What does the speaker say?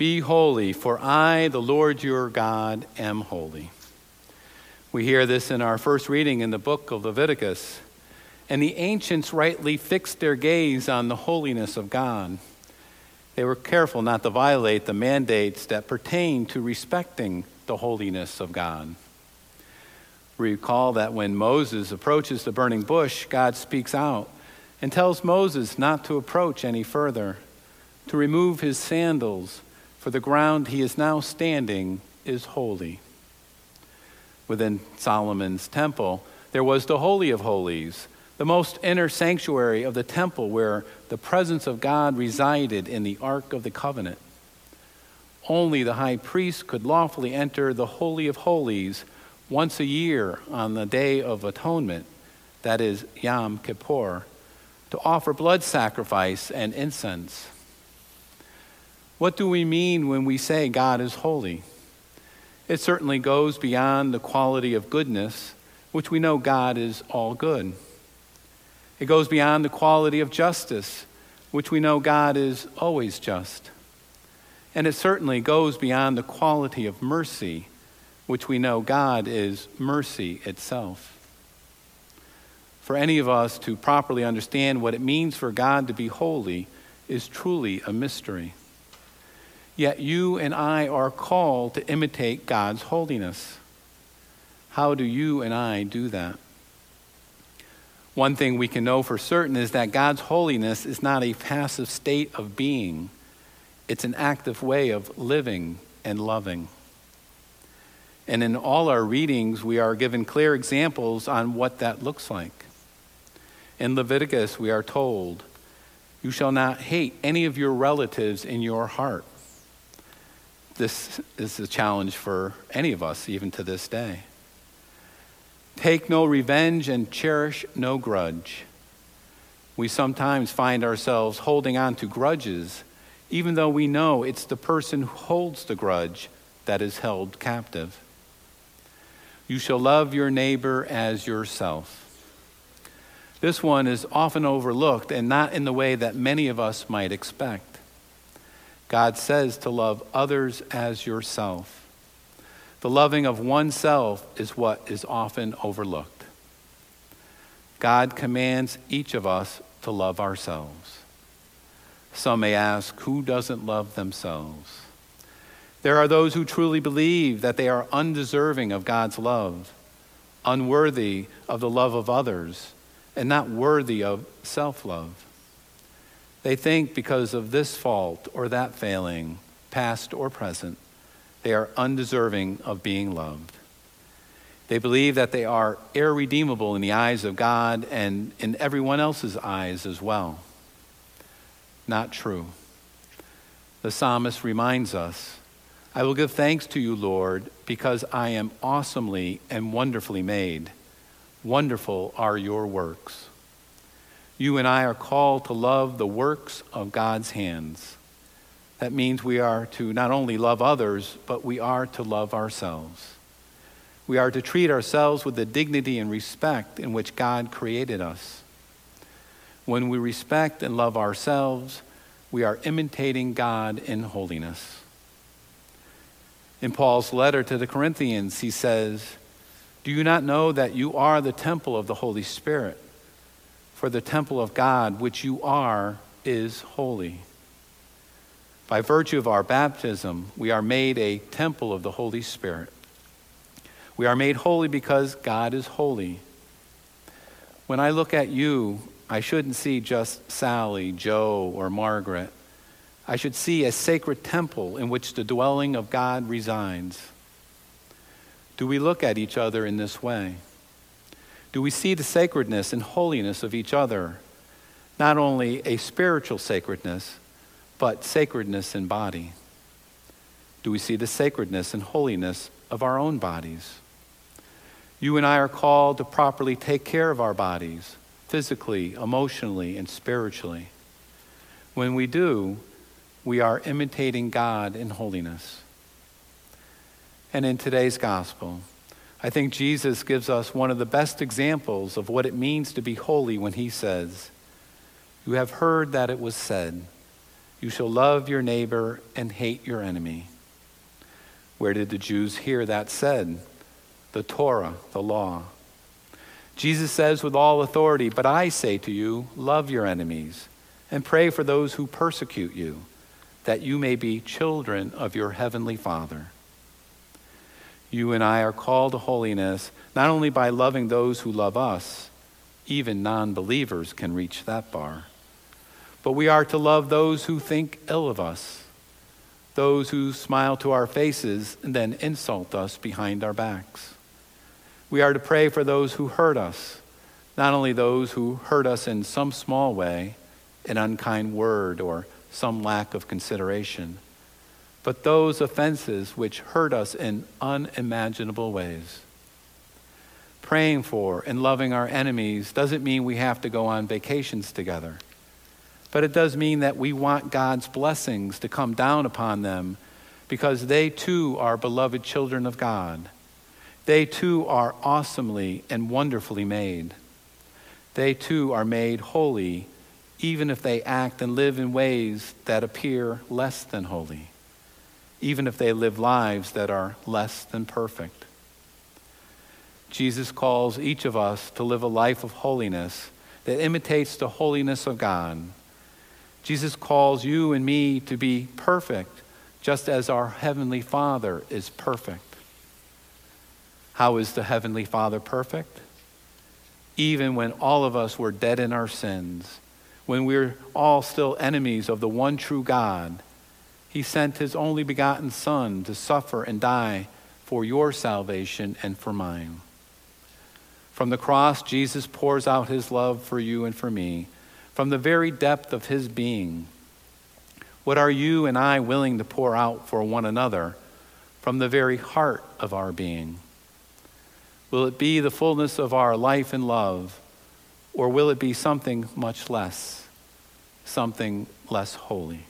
Be holy, for I, the Lord your God, am holy. We hear this in our first reading in the book of Leviticus. And the ancients rightly fixed their gaze on the holiness of God. They were careful not to violate the mandates that pertain to respecting the holiness of God. Recall that when Moses approaches the burning bush, God speaks out and tells Moses not to approach any further, to remove his sandals for the ground he is now standing is holy. Within Solomon's temple, there was the Holy of Holies, the most inner sanctuary of the temple where the presence of God resided in the Ark of the Covenant. Only the high priest could lawfully enter the Holy of Holies once a year on the Day of Atonement, that is, Yom Kippur, to offer blood sacrifice and incense. What do we mean when we say God is holy? It certainly goes beyond the quality of goodness, which we know God is all good. It goes beyond the quality of justice, which we know God is always just. And it certainly goes beyond the quality of mercy, which we know God is mercy itself. For any of us to properly understand what it means for God to be holy is truly a mystery. Yet you and I are called to imitate God's holiness. How do you and I do that? One thing we can know for certain is that God's holiness is not a passive state of being, it's an active way of living and loving. And in all our readings, we are given clear examples on what that looks like. In Leviticus, we are told, You shall not hate any of your relatives in your heart this is a challenge for any of us, even to this day. Take no revenge and cherish no grudge. We sometimes find ourselves holding on to grudges, even though we know it's the person who holds the grudge that is held captive. You shall love your neighbor as yourself. This one is often overlooked and not in the way that many of us might expect. God says to love others as yourself. The loving of oneself is what is often overlooked. God commands each of us to love ourselves. Some may ask, who doesn't love themselves? There are those who truly believe that they are undeserving of God's love, unworthy of the love of others, and not worthy of self love. They think because of this fault or that failing, past or present, they are undeserving of being loved. They believe that they are irredeemable in the eyes of God and in everyone else's eyes as well. Not true. The psalmist reminds us I will give thanks to you, Lord, because I am awesomely and wonderfully made. Wonderful are your works. You and I are called to love the works of God's hands. That means we are to not only love others, but we are to love ourselves. We are to treat ourselves with the dignity and respect in which God created us. When we respect and love ourselves, we are imitating God in holiness. In Paul's letter to the Corinthians, he says, Do you not know that you are the temple of the Holy Spirit? For the temple of God, which you are, is holy. By virtue of our baptism, we are made a temple of the Holy Spirit. We are made holy because God is holy. When I look at you, I shouldn't see just Sally, Joe, or Margaret. I should see a sacred temple in which the dwelling of God resides. Do we look at each other in this way? Do we see the sacredness and holiness of each other, not only a spiritual sacredness, but sacredness in body? Do we see the sacredness and holiness of our own bodies? You and I are called to properly take care of our bodies, physically, emotionally, and spiritually. When we do, we are imitating God in holiness. And in today's gospel, I think Jesus gives us one of the best examples of what it means to be holy when he says, You have heard that it was said, You shall love your neighbor and hate your enemy. Where did the Jews hear that said? The Torah, the law. Jesus says with all authority, But I say to you, love your enemies and pray for those who persecute you, that you may be children of your heavenly Father. You and I are called to holiness not only by loving those who love us, even non believers can reach that bar, but we are to love those who think ill of us, those who smile to our faces and then insult us behind our backs. We are to pray for those who hurt us, not only those who hurt us in some small way, an unkind word or some lack of consideration, but those offenses which hurt us in unimaginable ways. Praying for and loving our enemies doesn't mean we have to go on vacations together, but it does mean that we want God's blessings to come down upon them because they too are beloved children of God. They too are awesomely and wonderfully made. They too are made holy even if they act and live in ways that appear less than holy, even if they live lives that are less than perfect. Jesus calls each of us to live a life of holiness that imitates the holiness of God. Jesus calls you and me to be perfect, just as our Heavenly Father is perfect. How is the Heavenly Father perfect? Even when all of us were dead in our sins, when we we're all still enemies of the one true God, he sent his only begotten Son to suffer and die for your salvation and for mine. From the cross, Jesus pours out his love for you and for me from the very depth of his being. What are you and I willing to pour out for one another from the very heart of our being? Will it be the fullness of our life and love, or will it be something much less? something less holy.